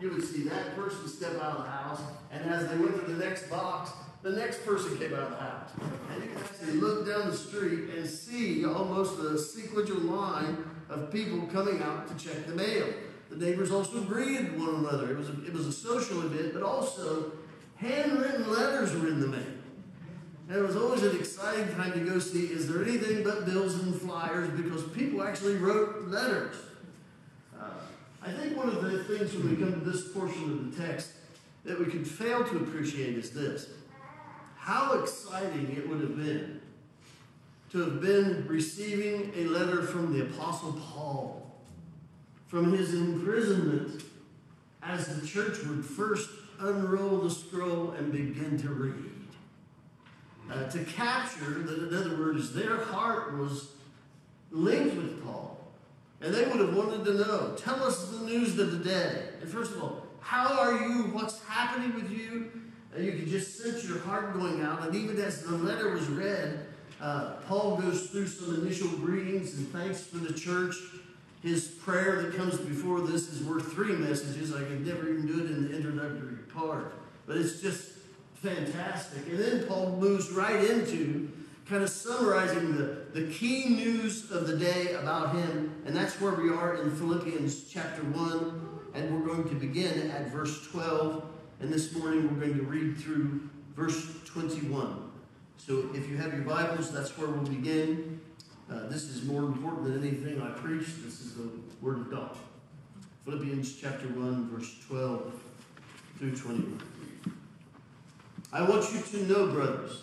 you would see that person step out of the house, and as they went to the next box, the next person came out of the house. And you could actually look down the street and see almost a sequential line of people coming out to check the mail. The neighbors also greeted one another. It was a, it was a social event, but also handwritten letters were in the mail. And it was always an exciting time to go see is there anything but bills and flyers because people actually wrote letters. I think one of the things when we come to this portion of the text that we could fail to appreciate is this how exciting it would have been to have been receiving a letter from the Apostle Paul from his imprisonment as the church would first unroll the scroll and begin to read. Uh, to capture, that in other words, their heart was linked with Paul. And they would have wanted to know tell us the news of the day. And first of all, how are you? What's happening with you? And you could just sense your heart going out. And even as the letter was read, uh, Paul goes through some initial greetings and thanks for the church. His prayer that comes before this is worth three messages. I could never even do it in the introductory part. But it's just fantastic. And then Paul moves right into kind of summarizing the, the key news of the day about him. And that's where we are in Philippians chapter 1. And we're going to begin at verse 12. And this morning we're going to read through verse 21. So if you have your Bibles, that's where we'll begin. Uh, this is more important than anything I preach. This is the Word of God. Philippians chapter 1, verse 12 through 21. I want you to know, brothers,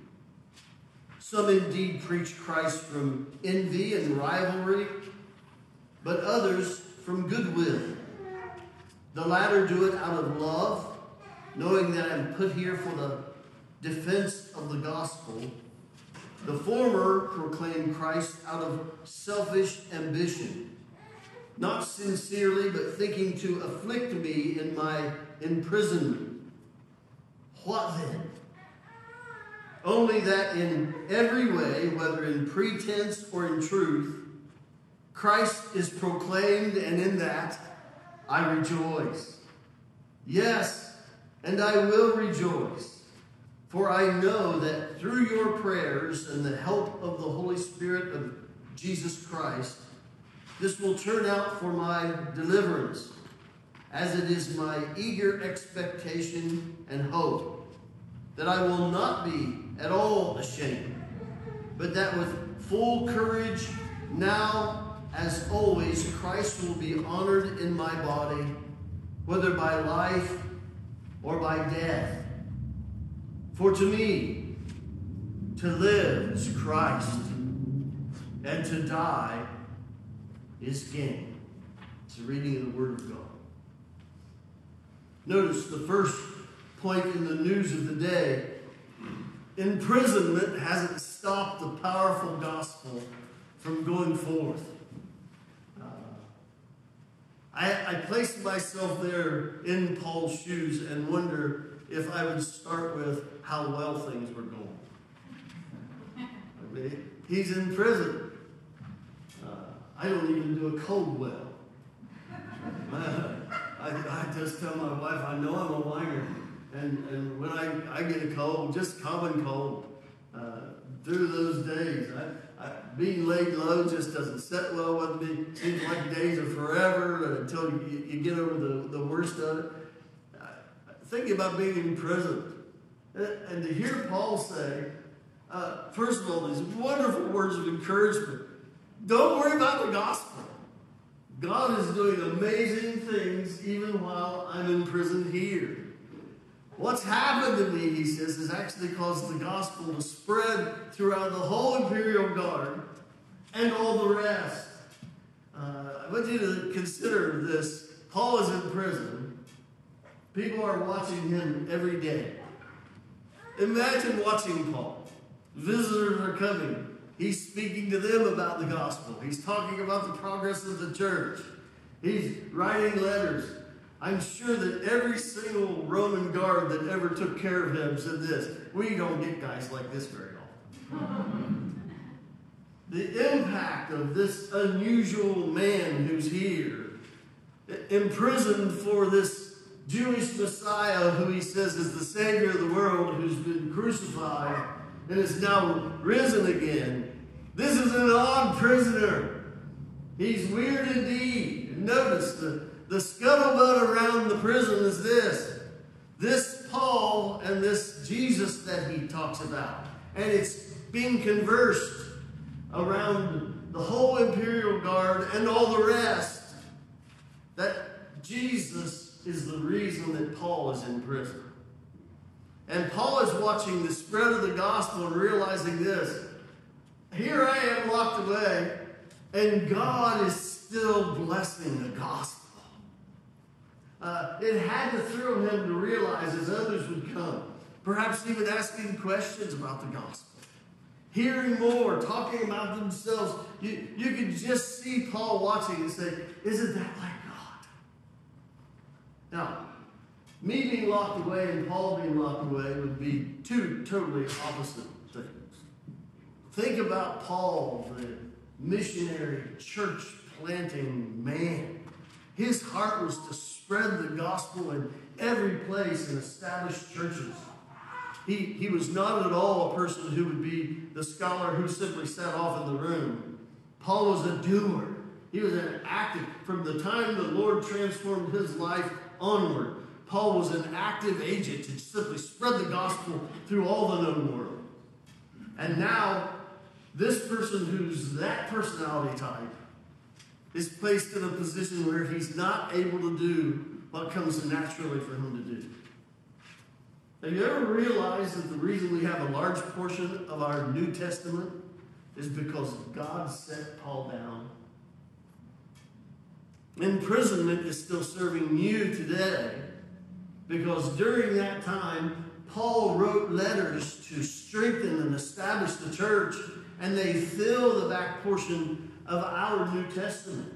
Some indeed preach Christ from envy and rivalry, but others from goodwill. The latter do it out of love, knowing that I'm put here for the defense of the gospel. The former proclaim Christ out of selfish ambition, not sincerely, but thinking to afflict me in my imprisonment. What then? Only that in every way, whether in pretense or in truth, Christ is proclaimed, and in that I rejoice. Yes, and I will rejoice. For I know that through your prayers and the help of the Holy Spirit of Jesus Christ, this will turn out for my deliverance, as it is my eager expectation and hope that I will not be at all ashamed, but that with full courage, now as always, Christ will be honored in my body, whether by life or by death. For to me, to live is Christ, and to die is gain. It's a reading of the Word of God. Notice the first point in the news of the day imprisonment hasn't stopped the powerful gospel from going forth. Uh, I, I myself there in Paul's shoes and wonder if I would start with how well things were going. I mean, he's in prison. Uh, I don't even do a cold well. I, I just tell my wife, I know I'm a whiner. And, and when I, I get a cold, just common cold, uh, through those days, I, I, being laid low just doesn't set well with me. Seems like days are forever until you, you get over the, the worst of it. Uh, thinking about being in prison and, and to hear Paul say, uh, first of all, these wonderful words of encouragement. Don't worry about the gospel. God is doing amazing things even while I'm in prison here. What's happened to me, he says, has actually caused the gospel to spread throughout the whole imperial guard and all the rest. Uh, I want you to consider this Paul is in prison. People are watching him every day. Imagine watching Paul. Visitors are coming. He's speaking to them about the gospel. He's talking about the progress of the church. He's writing letters. I'm sure that every single Roman guard that ever took care of him said this We don't get guys like this very often. the impact of this unusual man who's here, imprisoned for this Jewish Messiah who he says is the Savior of the world, who's been crucified and is now risen again. This is an odd prisoner. He's weird indeed. Notice the the scuttlebutt around the prison is this this Paul and this Jesus that he talks about. And it's being conversed around the whole imperial guard and all the rest that Jesus is the reason that Paul is in prison. And Paul is watching the spread of the gospel and realizing this. Here I am locked away, and God is still blessing the gospel. Uh, it had to thrill him to realize as others would come, perhaps even asking questions about the gospel, hearing more, talking about themselves. You, you could just see Paul watching and say, Isn't that like God? Now, me being locked away and Paul being locked away would be two totally opposite things. Think about Paul, the missionary, church planting man. His heart was to spread the gospel in every place and establish churches. He, he was not at all a person who would be the scholar who simply sat off in the room. Paul was a doer. He was an active, from the time the Lord transformed his life onward, Paul was an active agent to simply spread the gospel through all the known world. And now, this person who's that personality type is placed in a position where he's not able to do what comes naturally for him to do. Have you ever realized that the reason we have a large portion of our New Testament is because God set Paul down? Imprisonment is still serving you today because during that time, Paul wrote letters to strengthen and establish the church, and they fill the back portion of our New Testament.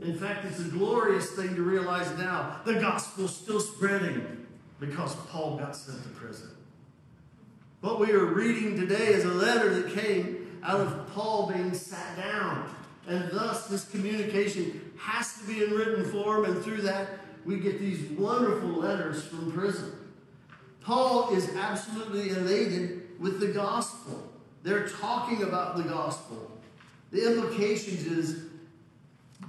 In fact, it's a glorious thing to realize now the gospel's still spreading because Paul got sent to prison. What we are reading today is a letter that came out of Paul being sat down. And thus, this communication has to be in written form, and through that, we get these wonderful letters from prison. Paul is absolutely elated with the gospel. They're talking about the gospel. The implications is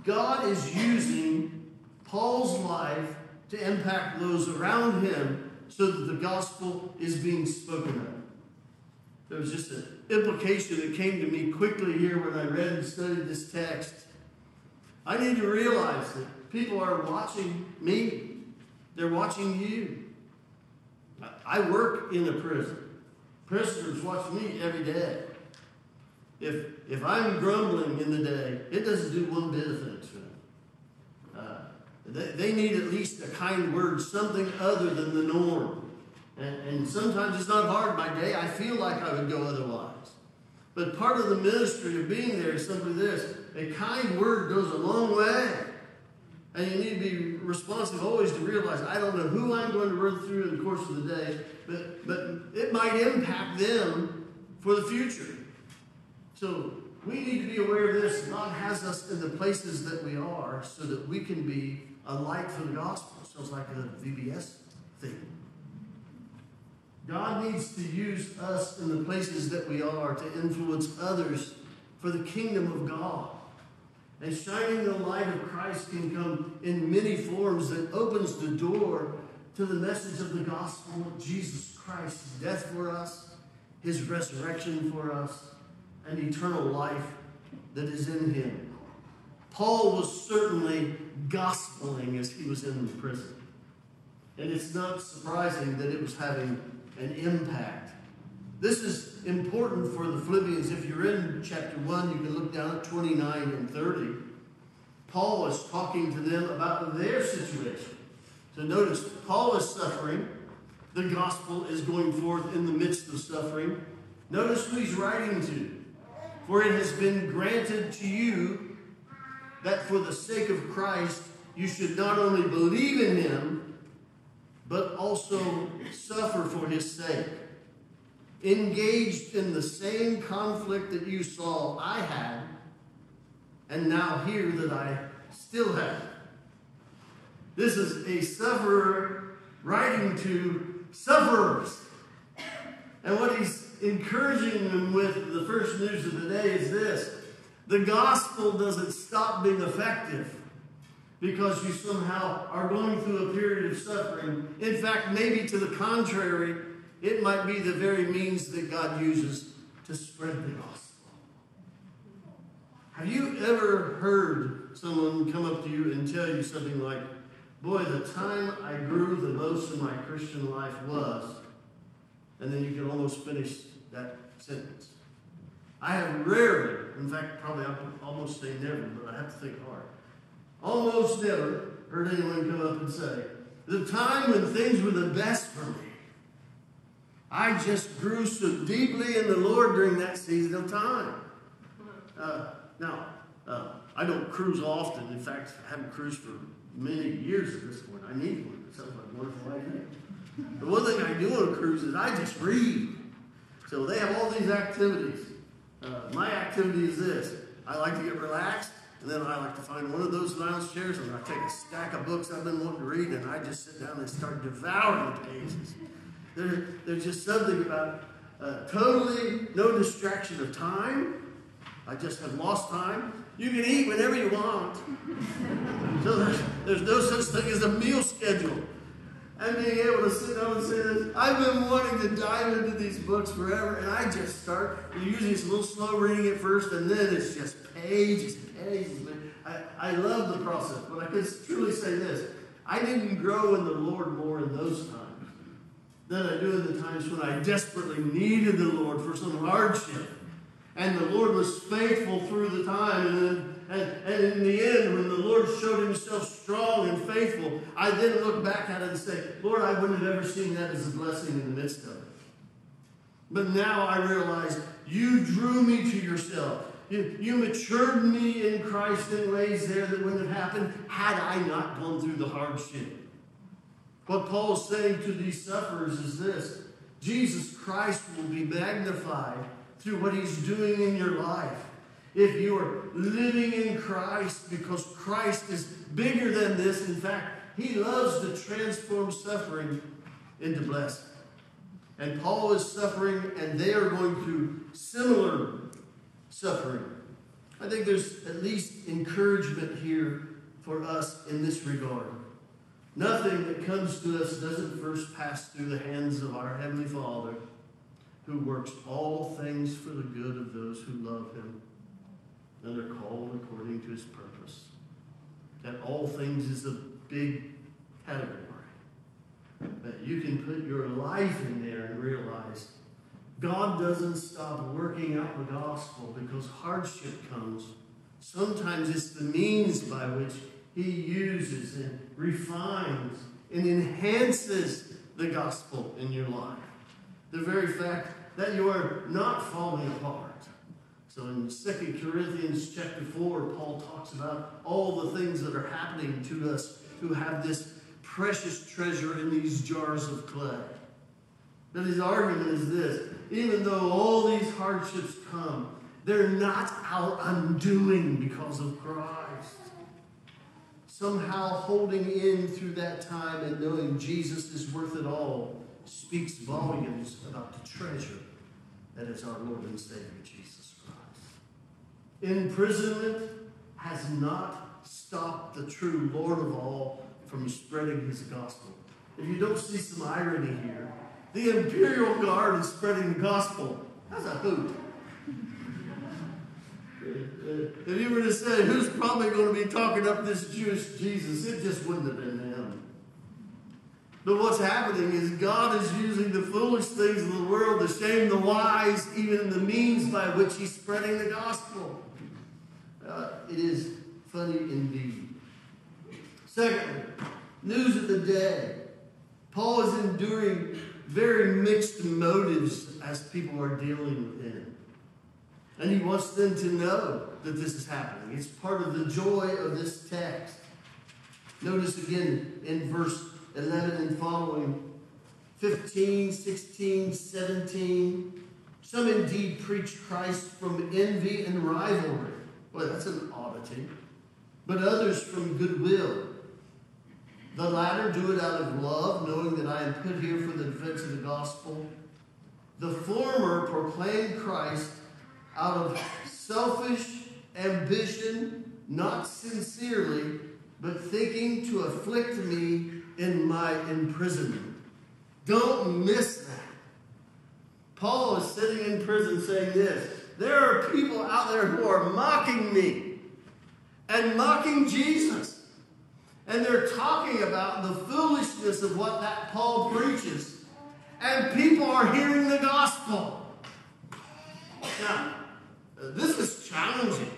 God is using Paul's life to impact those around him so that the gospel is being spoken of. There was just an implication that came to me quickly here when I read and studied this text. I need to realize that people are watching me, they're watching you. I work in a prison. Prisoners watch me every day. If, if I'm grumbling in the day, it doesn't do one bit of things for them. Uh, they, they need at least a kind word, something other than the norm. And, and sometimes it's not hard. My day, I feel like I would go otherwise. But part of the ministry of being there is simply this a kind word goes a long way. And you need to be responsive always to realize I don't know who I'm going to run through in the course of the day, but, but it might impact them for the future. So we need to be aware of this. God has us in the places that we are so that we can be a light for the gospel. Sounds like a VBS thing. God needs to use us in the places that we are to influence others for the kingdom of God. And shining the light of Christ can come in many forms that opens the door to the message of the gospel of Jesus Christ's death for us, his resurrection for us, and eternal life that is in him. Paul was certainly gospeling as he was in the prison. And it's not surprising that it was having an impact. This is important for the Philippians. If you're in chapter 1, you can look down at 29 and 30. Paul was talking to them about their situation. So notice, Paul is suffering. The gospel is going forth in the midst of suffering. Notice who he's writing to. For it has been granted to you that for the sake of Christ you should not only believe in him, but also suffer for his sake. Engaged in the same conflict that you saw I had, and now hear that I still have. This is a sufferer writing to sufferers. And what he's encouraging them with the first news of the day is this the gospel doesn't stop being effective because you somehow are going through a period of suffering. In fact, maybe to the contrary, it might be the very means that God uses to spread the gospel. Have you ever heard someone come up to you and tell you something like, Boy, the time I grew the most in my Christian life was, and then you can almost finish that sentence. I have rarely, in fact, probably I almost say never, but I have to think hard. Almost never heard anyone come up and say, the time when things were the best for me. I just grew so deeply in the Lord during that season of time. Uh, now, uh, I don't cruise often. In fact, I haven't cruised for many years at this point. I need one. It sounds like a wonderful idea. The one thing I do on a cruise is I just read. So they have all these activities. Uh, my activity is this I like to get relaxed, and then I like to find one of those lounge chairs, and I take a stack of books I've been wanting to read, and I just sit down and start devouring the pages. There, there's just something about uh, totally no distraction of time. I just have lost time. You can eat whenever you want. so there's, there's no such thing as a meal schedule and being able to sit down and say this. I've been wanting to dive into these books forever, and I just start. Usually it's a little slow reading at first, and then it's just pages and pages. I, I love the process, but I can truly say this. I didn't grow in the Lord more in those times than I do in the times when I desperately needed the Lord for some hardship. And the Lord was faithful through the time, and then and, and in the end, when the Lord showed himself strong and faithful, I then look back at it and say, Lord, I wouldn't have ever seen that as a blessing in the midst of it. But now I realize you drew me to yourself. You, you matured me in Christ in ways there that wouldn't have happened had I not gone through the hardship. What Paul is saying to these sufferers is this Jesus Christ will be magnified through what he's doing in your life if you are living in Christ, because Christ is bigger than this. In fact, He loves to transform suffering into blessing. And Paul is suffering, and they are going through similar suffering. I think there's at least encouragement here for us in this regard. Nothing that comes to us doesn't first pass through the hands of our Heavenly Father, who works all things for the good of those who love Him and are called according to his purpose. That all things is a big category. That you can put your life in there and realize God doesn't stop working out the gospel because hardship comes. Sometimes it's the means by which he uses and refines and enhances the gospel in your life. The very fact that you are not falling apart so in 2 Corinthians chapter 4, Paul talks about all the things that are happening to us who have this precious treasure in these jars of clay. But his argument is this even though all these hardships come, they're not our undoing because of Christ. Somehow holding in through that time and knowing Jesus is worth it all speaks volumes about the treasure that is our Lord and Savior Jesus imprisonment has not stopped the true Lord of all from spreading his gospel. If you don't see some irony here, the imperial guard is spreading the gospel. That's a hoot. If you were to say, who's probably going to be talking up this Jewish Jesus, it just wouldn't have been him. But what's happening is God is using the foolish things of the world to shame the wise, even the means by which He's spreading the gospel. Uh, it is funny indeed. Secondly, news of the day. Paul is enduring very mixed motives as people are dealing with him. And he wants them to know that this is happening. It's part of the joy of this text. Notice again in verse 11 and following 15, 16, 17. Some indeed preach Christ from envy and rivalry. Well, that's an oddity. But others from goodwill. The latter do it out of love, knowing that I am put here for the defense of the gospel. The former proclaim Christ out of selfish ambition, not sincerely, but thinking to afflict me in my imprisonment. Don't miss that. Paul is sitting in prison saying this There are people out there who are mocking me and mocking Jesus. And they're talking about the foolishness of what that Paul preaches. And people are hearing the gospel. Now, this is challenging.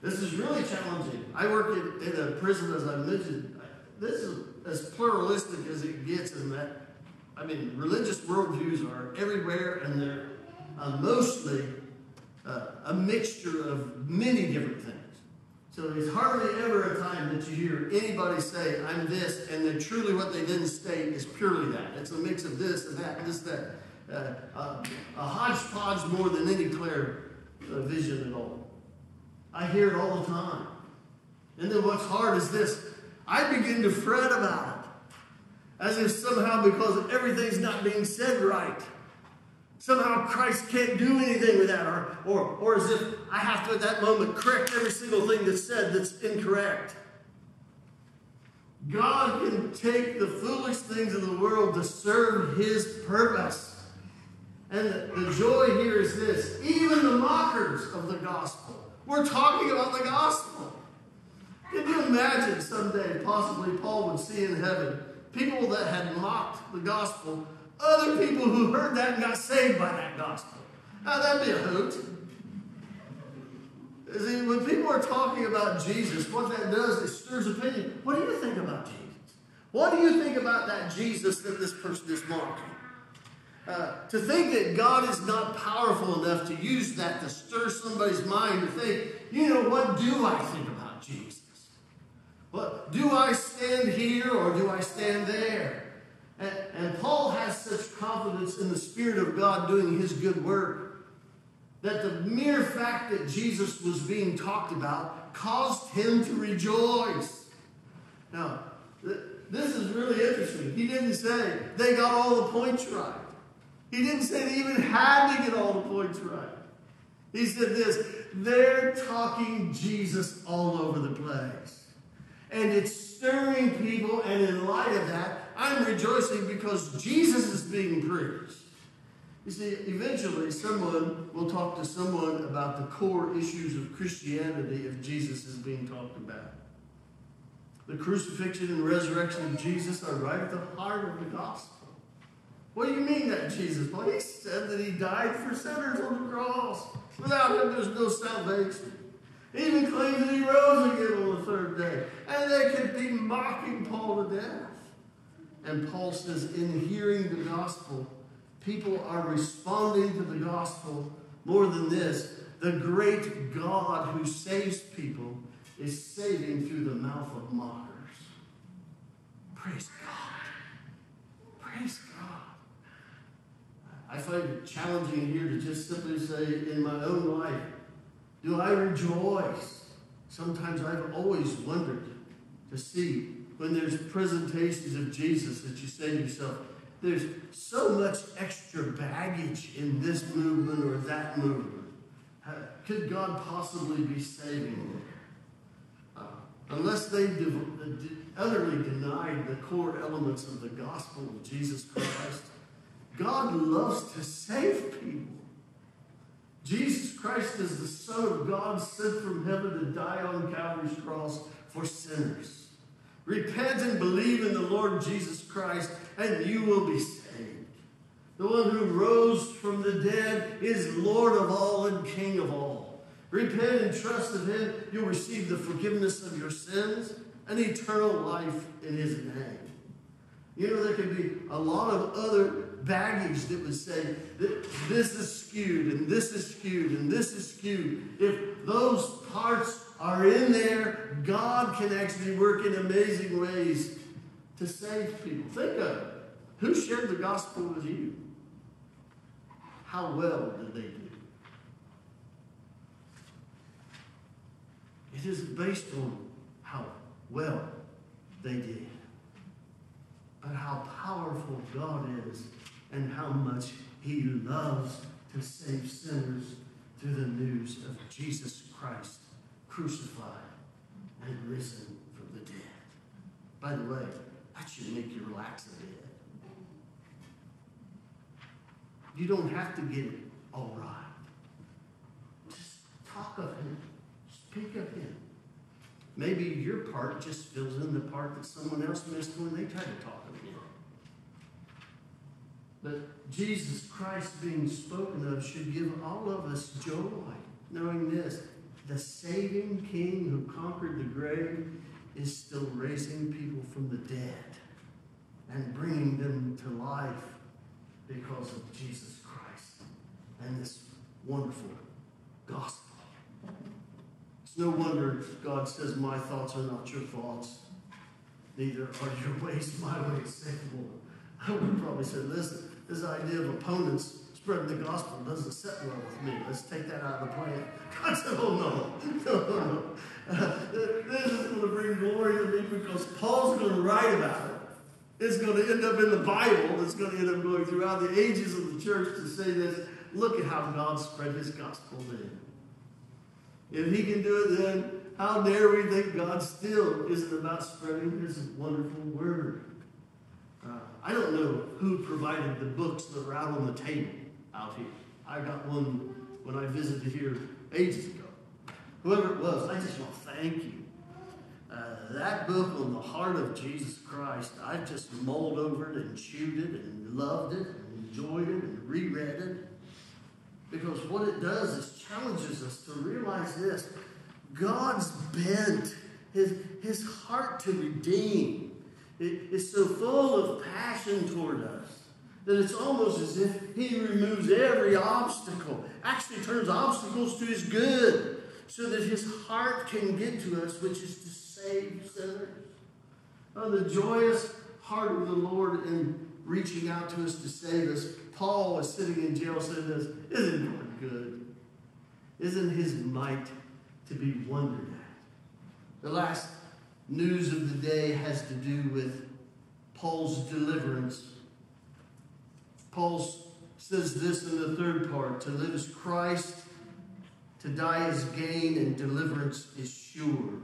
This is really challenging. I work in, in a prison, as I mentioned. This is as pluralistic as it gets in that. I mean, religious worldviews are everywhere, and they're uh, mostly uh, a mixture of many different things. So there's hardly ever a time that you hear anybody say, I'm this, and then truly what they didn't state is purely that. It's a mix of this and that, and this, that. Uh, uh, a hodgepodge more than any clear uh, vision at all. I hear it all the time. And then what's hard is this I begin to fret about it. As if somehow, because everything's not being said right, Somehow Christ can't do anything with that, or, or, or as if I have to at that moment correct every single thing that's said that's incorrect. God can take the foolish things of the world to serve his purpose. And the, the joy here is this even the mockers of the gospel. We're talking about the gospel. Can you imagine someday, possibly, Paul would see in heaven people that had mocked the gospel other people who heard that and got saved by that gospel. Now, that'd be a hoot. See, when people are talking about Jesus, what that does is stirs opinion. What do you think about Jesus? What do you think about that Jesus that this person is mocking? Uh, to think that God is not powerful enough to use that to stir somebody's mind to think, you know, what do I think about Jesus? What do I stand here or do I stand there? And, and Paul has such confidence in the Spirit of God doing his good work that the mere fact that Jesus was being talked about caused him to rejoice. Now, th- this is really interesting. He didn't say they got all the points right. He didn't say they even had to get all the points right. He said this they're talking Jesus all over the place. And it's stirring people, and in light of that, I'm rejoicing because Jesus is being preached. You see, eventually someone will talk to someone about the core issues of Christianity if Jesus is being talked about. The crucifixion and resurrection of Jesus are right at the heart of the gospel. What do you mean that Jesus? Well, he said that he died for sinners on the cross. Without him, there's no salvation. He even claims that he rose again on the third day. And they could be mocking Paul to death. And Paul says, in hearing the gospel, people are responding to the gospel more than this. The great God who saves people is saving through the mouth of mockers. Praise God. Praise God. I find it challenging here to just simply say, in my own life, do I rejoice? Sometimes I've always wondered to see when there's presentations of Jesus that you say to yourself, there's so much extra baggage in this movement or that movement. could God possibly be saving them? Uh, unless they utterly denied the core elements of the gospel of Jesus Christ, God loves to save people. Jesus Christ is the Son of God sent from heaven to die on Calvary's cross for sinners. Repent and believe in the Lord Jesus Christ, and you will be saved. The one who rose from the dead is Lord of all and King of all. repent and trust of Him, you'll receive the forgiveness of your sins and eternal life in His name. You know, there could be a lot of other baggage that would say that this is skewed and this is skewed and this is skewed. If those parts are in there, God can actually work in amazing ways to save people. Think of it. Who shared the gospel with you? How well did they do? It isn't based on how well they did, but how powerful God is and how much He loves to save sinners through the news of Jesus Christ crucified and risen from the dead. By the way, that should make you relax a bit. You don't have to get it all right. Just talk of Him, speak of Him. Maybe your part just fills in the part that someone else missed when they tried to talk of Him. But Jesus Christ being spoken of should give all of us joy, knowing this the saving King who conquered the grave is still raising people from the dead and bringing them to life because of Jesus Christ and this wonderful gospel. It's no wonder God says, My thoughts are not your thoughts, neither are your ways my ways, saith the Lord. I would probably say, listen, this idea of opponents spreading the gospel doesn't sit well with me. Let's take that out of the plan. God said, oh no, no, no. Uh, this is going to bring glory to me because Paul's going to write about it. It's going to end up in the Bible. It's going to end up going throughout the ages of the church to say this. Look at how God spread his gospel then. If he can do it then, how dare we think God still isn't about spreading his wonderful word? Uh, I don't know who provided the books that are out on the table out here. I got one when I visited here ages ago. Whoever it was, I just want to thank you. Uh, that book on the heart of Jesus Christ, I just mulled over it and chewed it and loved it and enjoyed it and reread it. Because what it does is challenges us to realize this God's bent, his, his heart to redeem, it is so full of passion toward us that it's almost as if he removes every obstacle, actually turns obstacles to his good, so that his heart can get to us, which is to save sinners. Oh, the joyous heart of the Lord in reaching out to us to save us. Paul was sitting in jail saying this, isn't God good? Isn't his might to be wondered at? The last news of the day has to do with Paul's deliverance Paul says this in the third part to live is Christ, to die is gain, and deliverance is sure.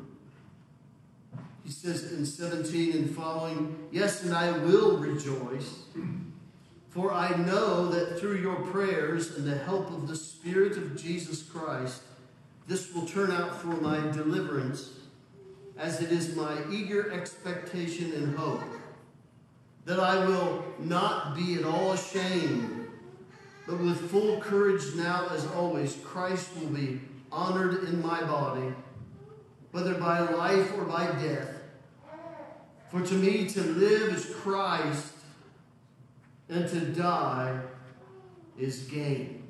He says in 17 and following, Yes, and I will rejoice, for I know that through your prayers and the help of the Spirit of Jesus Christ, this will turn out for my deliverance, as it is my eager expectation and hope that I will not be at all ashamed, but with full courage now as always, Christ will be honored in my body, whether by life or by death. For to me to live is Christ, and to die is gain.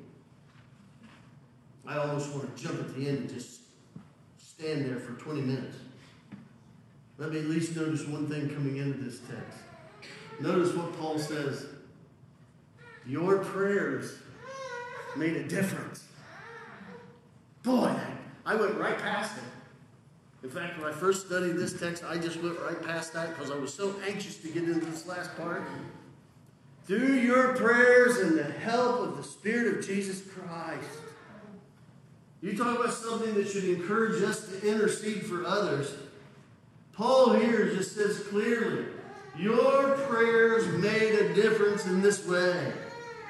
I almost want to jump at the end and just stand there for 20 minutes. Let me at least notice one thing coming into this text. Notice what Paul says. Your prayers made a difference. Boy, I went right past it. In fact, when I first studied this text, I just went right past that because I was so anxious to get into this last part. Through your prayers and the help of the Spirit of Jesus Christ. You talk about something that should encourage us to intercede for others. Paul here just says clearly your prayers made a difference in this way.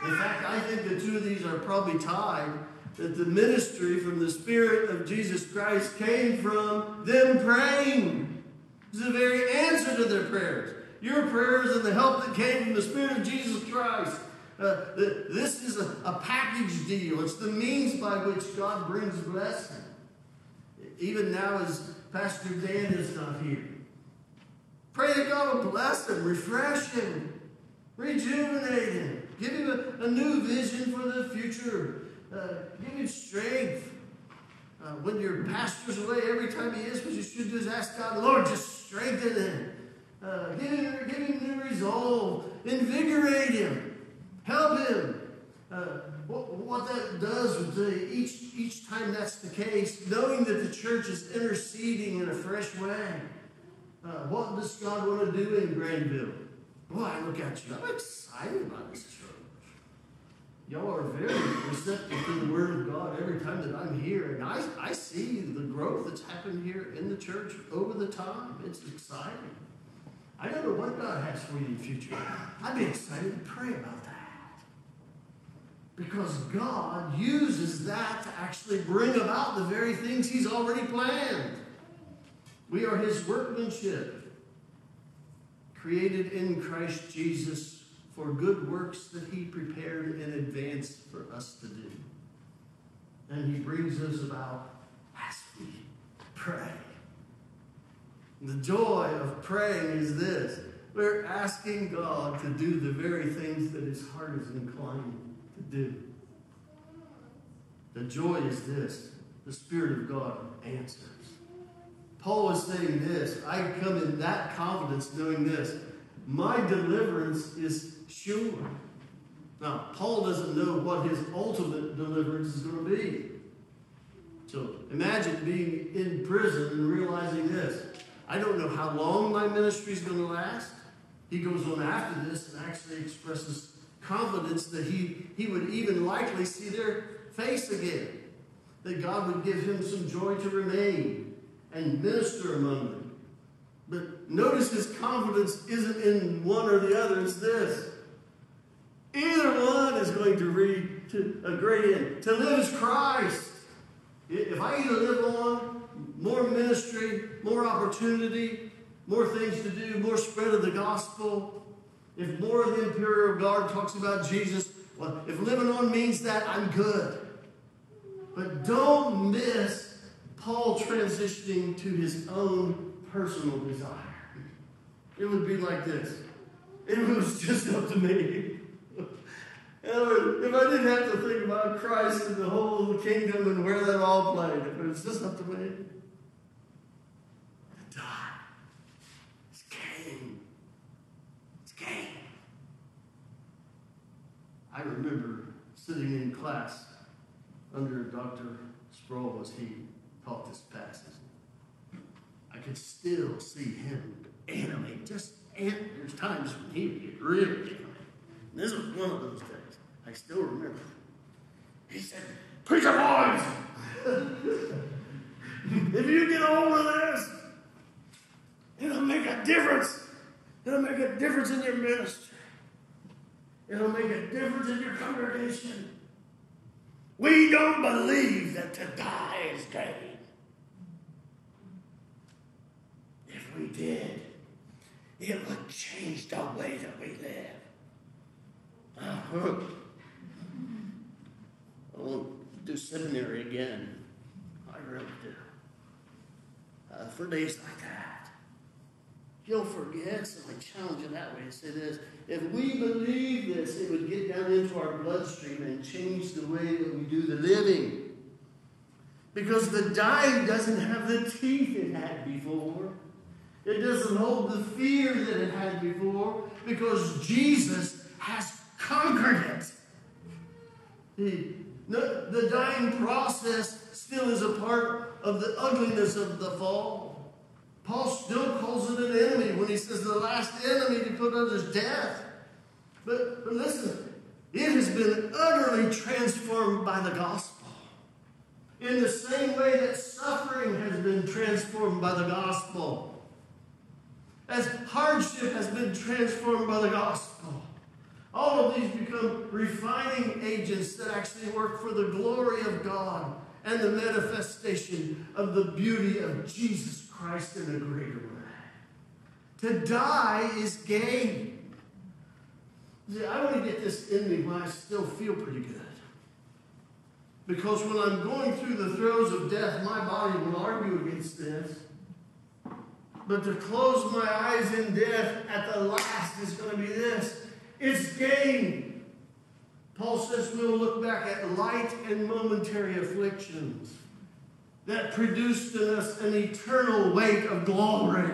In fact, I think the two of these are probably tied. That the ministry from the Spirit of Jesus Christ came from them praying. It's the very answer to their prayers. Your prayers and the help that came from the Spirit of Jesus Christ Uh, this is a, a package deal. It's the means by which God brings blessing. Even now, as Pastor Dan is not here, pray that God will bless him, refresh him, rejuvenate him, give him a, a new vision for the future, uh, give him strength. Uh, when your pastor's away, every time he is, what you should do is ask God, Lord, just strengthen him. Uh, give, him give him new resolve. Invigorate him. Help him. Uh, what, what, that does the, each, each time that's the case, knowing that the church is interceding in a fresh way. Uh, what does God want to do in Granville? Boy, I look at you. I'm excited about this church. Y'all are very receptive to the Word of God every time that I'm here. And I, I see the growth that's happened here in the church over the time. It's exciting. I don't know what God has for you in the future. I'd be excited to pray about that. Because God uses that to actually bring about the very things He's already planned. We are His workmanship, created in Christ Jesus for good works that He prepared in advance for us to do. And He brings us about as we pray. The joy of praying is this we're asking God to do the very things that His heart is inclined to do. The joy is this the Spirit of God answers. Paul is saying this I come in that confidence knowing this my deliverance is sure. Now, Paul doesn't know what his ultimate deliverance is going to be. So imagine being in prison and realizing this I don't know how long my ministry is going to last. He goes on after this and actually expresses confidence that he, he would even likely see their face again. That God would give him some joy to remain and minister among them. But notice his confidence isn't in one or the other, it's this. Either one is going to read to a great end. To live is Christ. If I either live on more ministry, more opportunity, more things to do, more spread of the gospel. If more of the imperial guard talks about Jesus, well, if living on means that, I'm good. But don't miss Paul transitioning to his own personal desire. It would be like this. It was just up to me. if I didn't have to think about Christ and the whole kingdom and where that all played, if it was just up to me, I died. It's game. It's game. I remember sitting in class under Dr. Sproul he taught this passage. I could still see him animate, just and there's times when he would get really animated. This was one of those days. I still remember. He said, Preacher boys, if you get hold of this, it'll make a difference. It'll make a difference in your ministry. It'll make a difference in your congregation. We don't believe that to die is gain. If we did, it would change the way that we live. Uh-huh. I won't do seminary again. I really do. Uh, for days like that. You'll forget, so I challenge you that way to say this. If we believe this, it would get down into our bloodstream and change the way that we do the living. Because the dying doesn't have the teeth it had before. It doesn't hold the fear that it had before because Jesus has conquered it. The, the, dying process still is a part of the ugliness of the fall. Paul still calls it an enemy when he says the last enemy to put on is death. But, but listen, it has been utterly transformed by the gospel. In the same way that suffering has been transformed by the gospel. As hardship has been transformed by the gospel. All of these become refining agents that actually work for the glory of God and the manifestation of the beauty of Jesus Christ in a greater way. To die is gain. See, I want to get this in me while I still feel pretty good. Because when I'm going through the throes of death, my body will argue against this. But to close my eyes in death at the last is going to be this it's gain. Paul says we'll look back at light and momentary afflictions that produced in us an eternal weight of glory.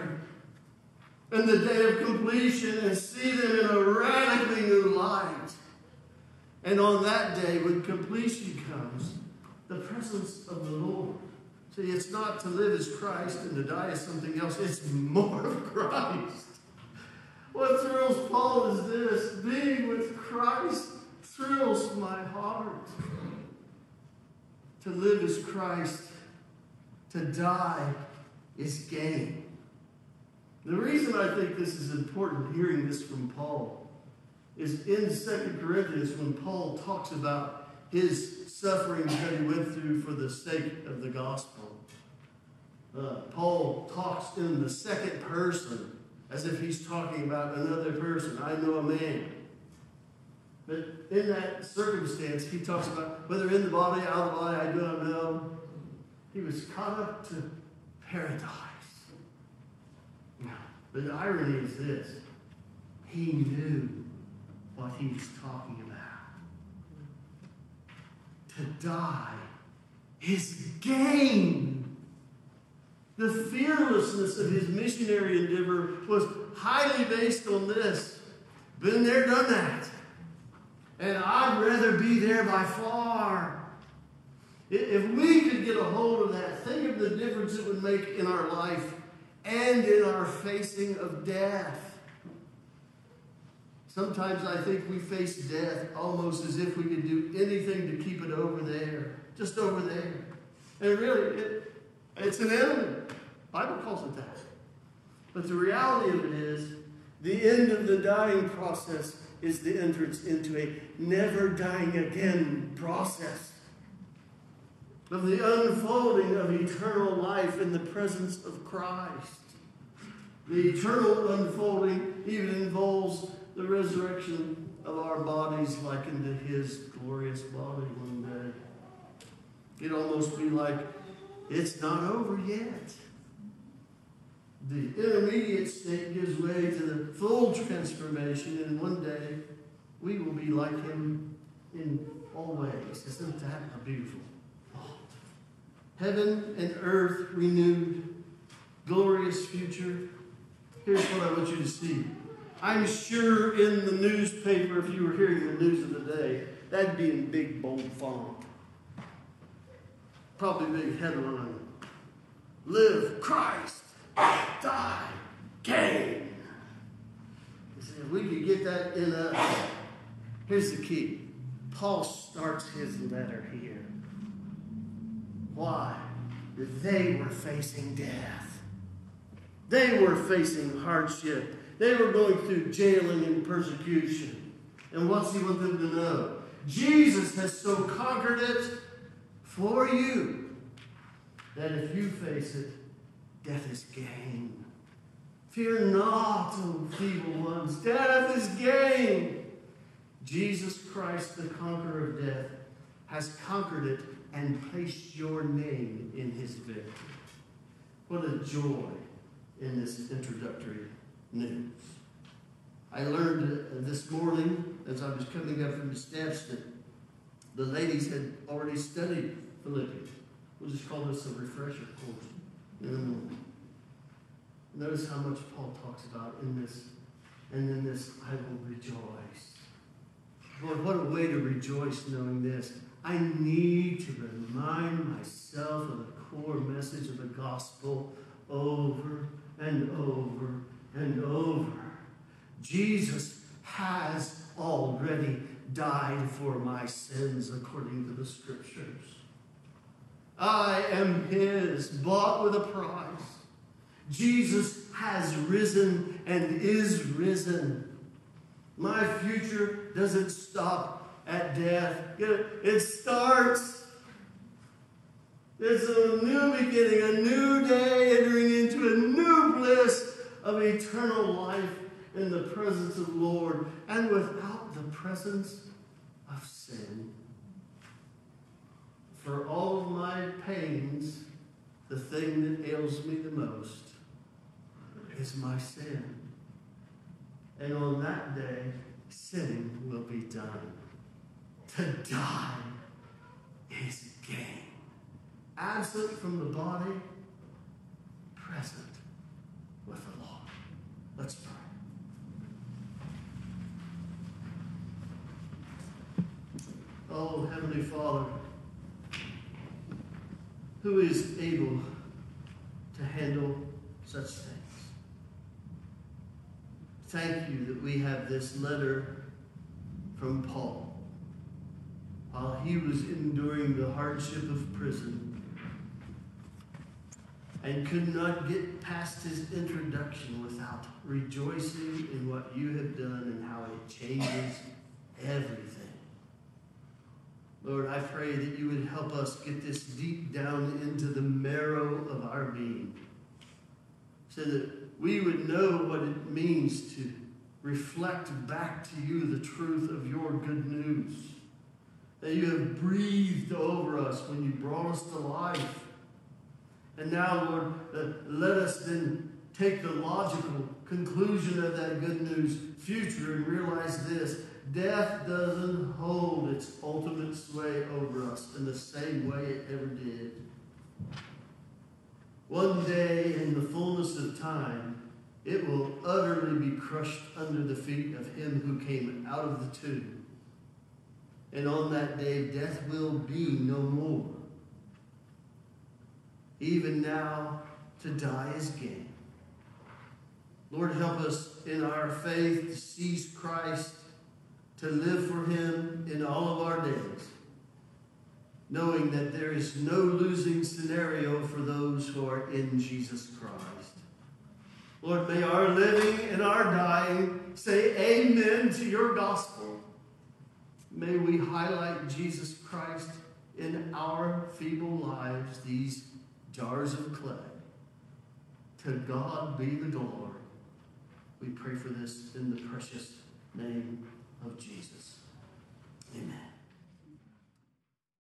And the day of completion and see them in a radically new light. And on that day, when completion comes, the presence of the Lord. See, it's not to live as Christ and to die as something else, it's more of Christ. What thrills Paul is this being with Christ thrills my heart. To live as Christ, to die is gain. The reason I think this is important, hearing this from Paul, is in Second Corinthians when Paul talks about his sufferings that he went through for the sake of the gospel. Uh, Paul talks in the second person as if he's talking about another person. I know a man. But in that circumstance, he talks about whether in the body, out of the body, I do not know. He was caught up to paradise. Now, the irony is this he knew what he's talking about. To die is gain. The fearlessness of his missionary endeavor was highly based on this. Been there, done that. And I'd rather be there by far. If we could get a hold of that, think of the difference it would make in our life and in our facing of death. Sometimes I think we face death almost as if we could do anything to keep it over there, just over there. And really, it, it's an enemy. Bible calls it that. But the reality of it is, the end of the dying process is the entrance into a never dying again process of the unfolding of eternal life in the presence of Christ. The eternal unfolding even involves the resurrection of our bodies like to his glorious body one day. It'd almost be like it's not over yet. The intermediate state gives way to the full transformation, and one day we will be like him in all ways. Isn't that a beautiful thought? Heaven and earth renewed, glorious future. Here's what I want you to see. I'm sure in the newspaper, if you were hearing the news of the day, that'd be in big, bold font. Probably big headline. Live Christ, die, gain. If we could get that in us, here's the key. Paul starts his letter here. Why? They were facing death. They were facing hardship. They were going through jailing and persecution. And what's he want them to know? Jesus has so conquered it for you that if you face it, death is gain. Fear not, O feeble ones, death is gain. Jesus Christ, the conqueror of death, has conquered it and placed your name in his victory. What a joy in this introductory news. I learned uh, this morning as I was coming up from the steps that the ladies had already studied Philippians. We'll just call this a refresher course in. Notice how much Paul talks about in this, and in this, I will rejoice. Lord, what a way to rejoice knowing this. I need to remind myself of the core message of the gospel over and over and over. Jesus has already died for my sins according to the scriptures. I am his, bought with a price. Jesus has risen and is risen. My future doesn't stop at death, it starts. It's a new beginning, a new day entering into a new bliss of eternal life in the presence of the Lord. And without the presence of sin. For all of my pains, the thing that ails me the most is my sin. And on that day, sinning will be done. To die is gain. Absent from the body, present with the Lord. Let's pray. Oh, Heavenly Father, who is able to handle such things? Thank you that we have this letter from Paul while he was enduring the hardship of prison and could not get past his introduction without rejoicing in what you have done and how it changes everything. Lord, I pray that you would help us get this deep down into the marrow of our being so that we would know what it means to reflect back to you the truth of your good news. That you have breathed over us when you brought us to life. And now, Lord, uh, let us then take the logical conclusion of that good news future and realize this death doesn't hold its ultimate sway over us in the same way it ever did. One day, in the fullness of time, it will utterly be crushed under the feet of him who came out of the tomb. And on that day, death will be no more. Even now, to die is gain. Lord, help us in our faith to seize Christ, to live for him in all of our days knowing that there is no losing scenario for those who are in Jesus Christ. Lord, may our living and our dying say amen to your gospel. May we highlight Jesus Christ in our feeble lives, these jars of clay. To God be the glory. We pray for this in the precious name of Jesus. Amen.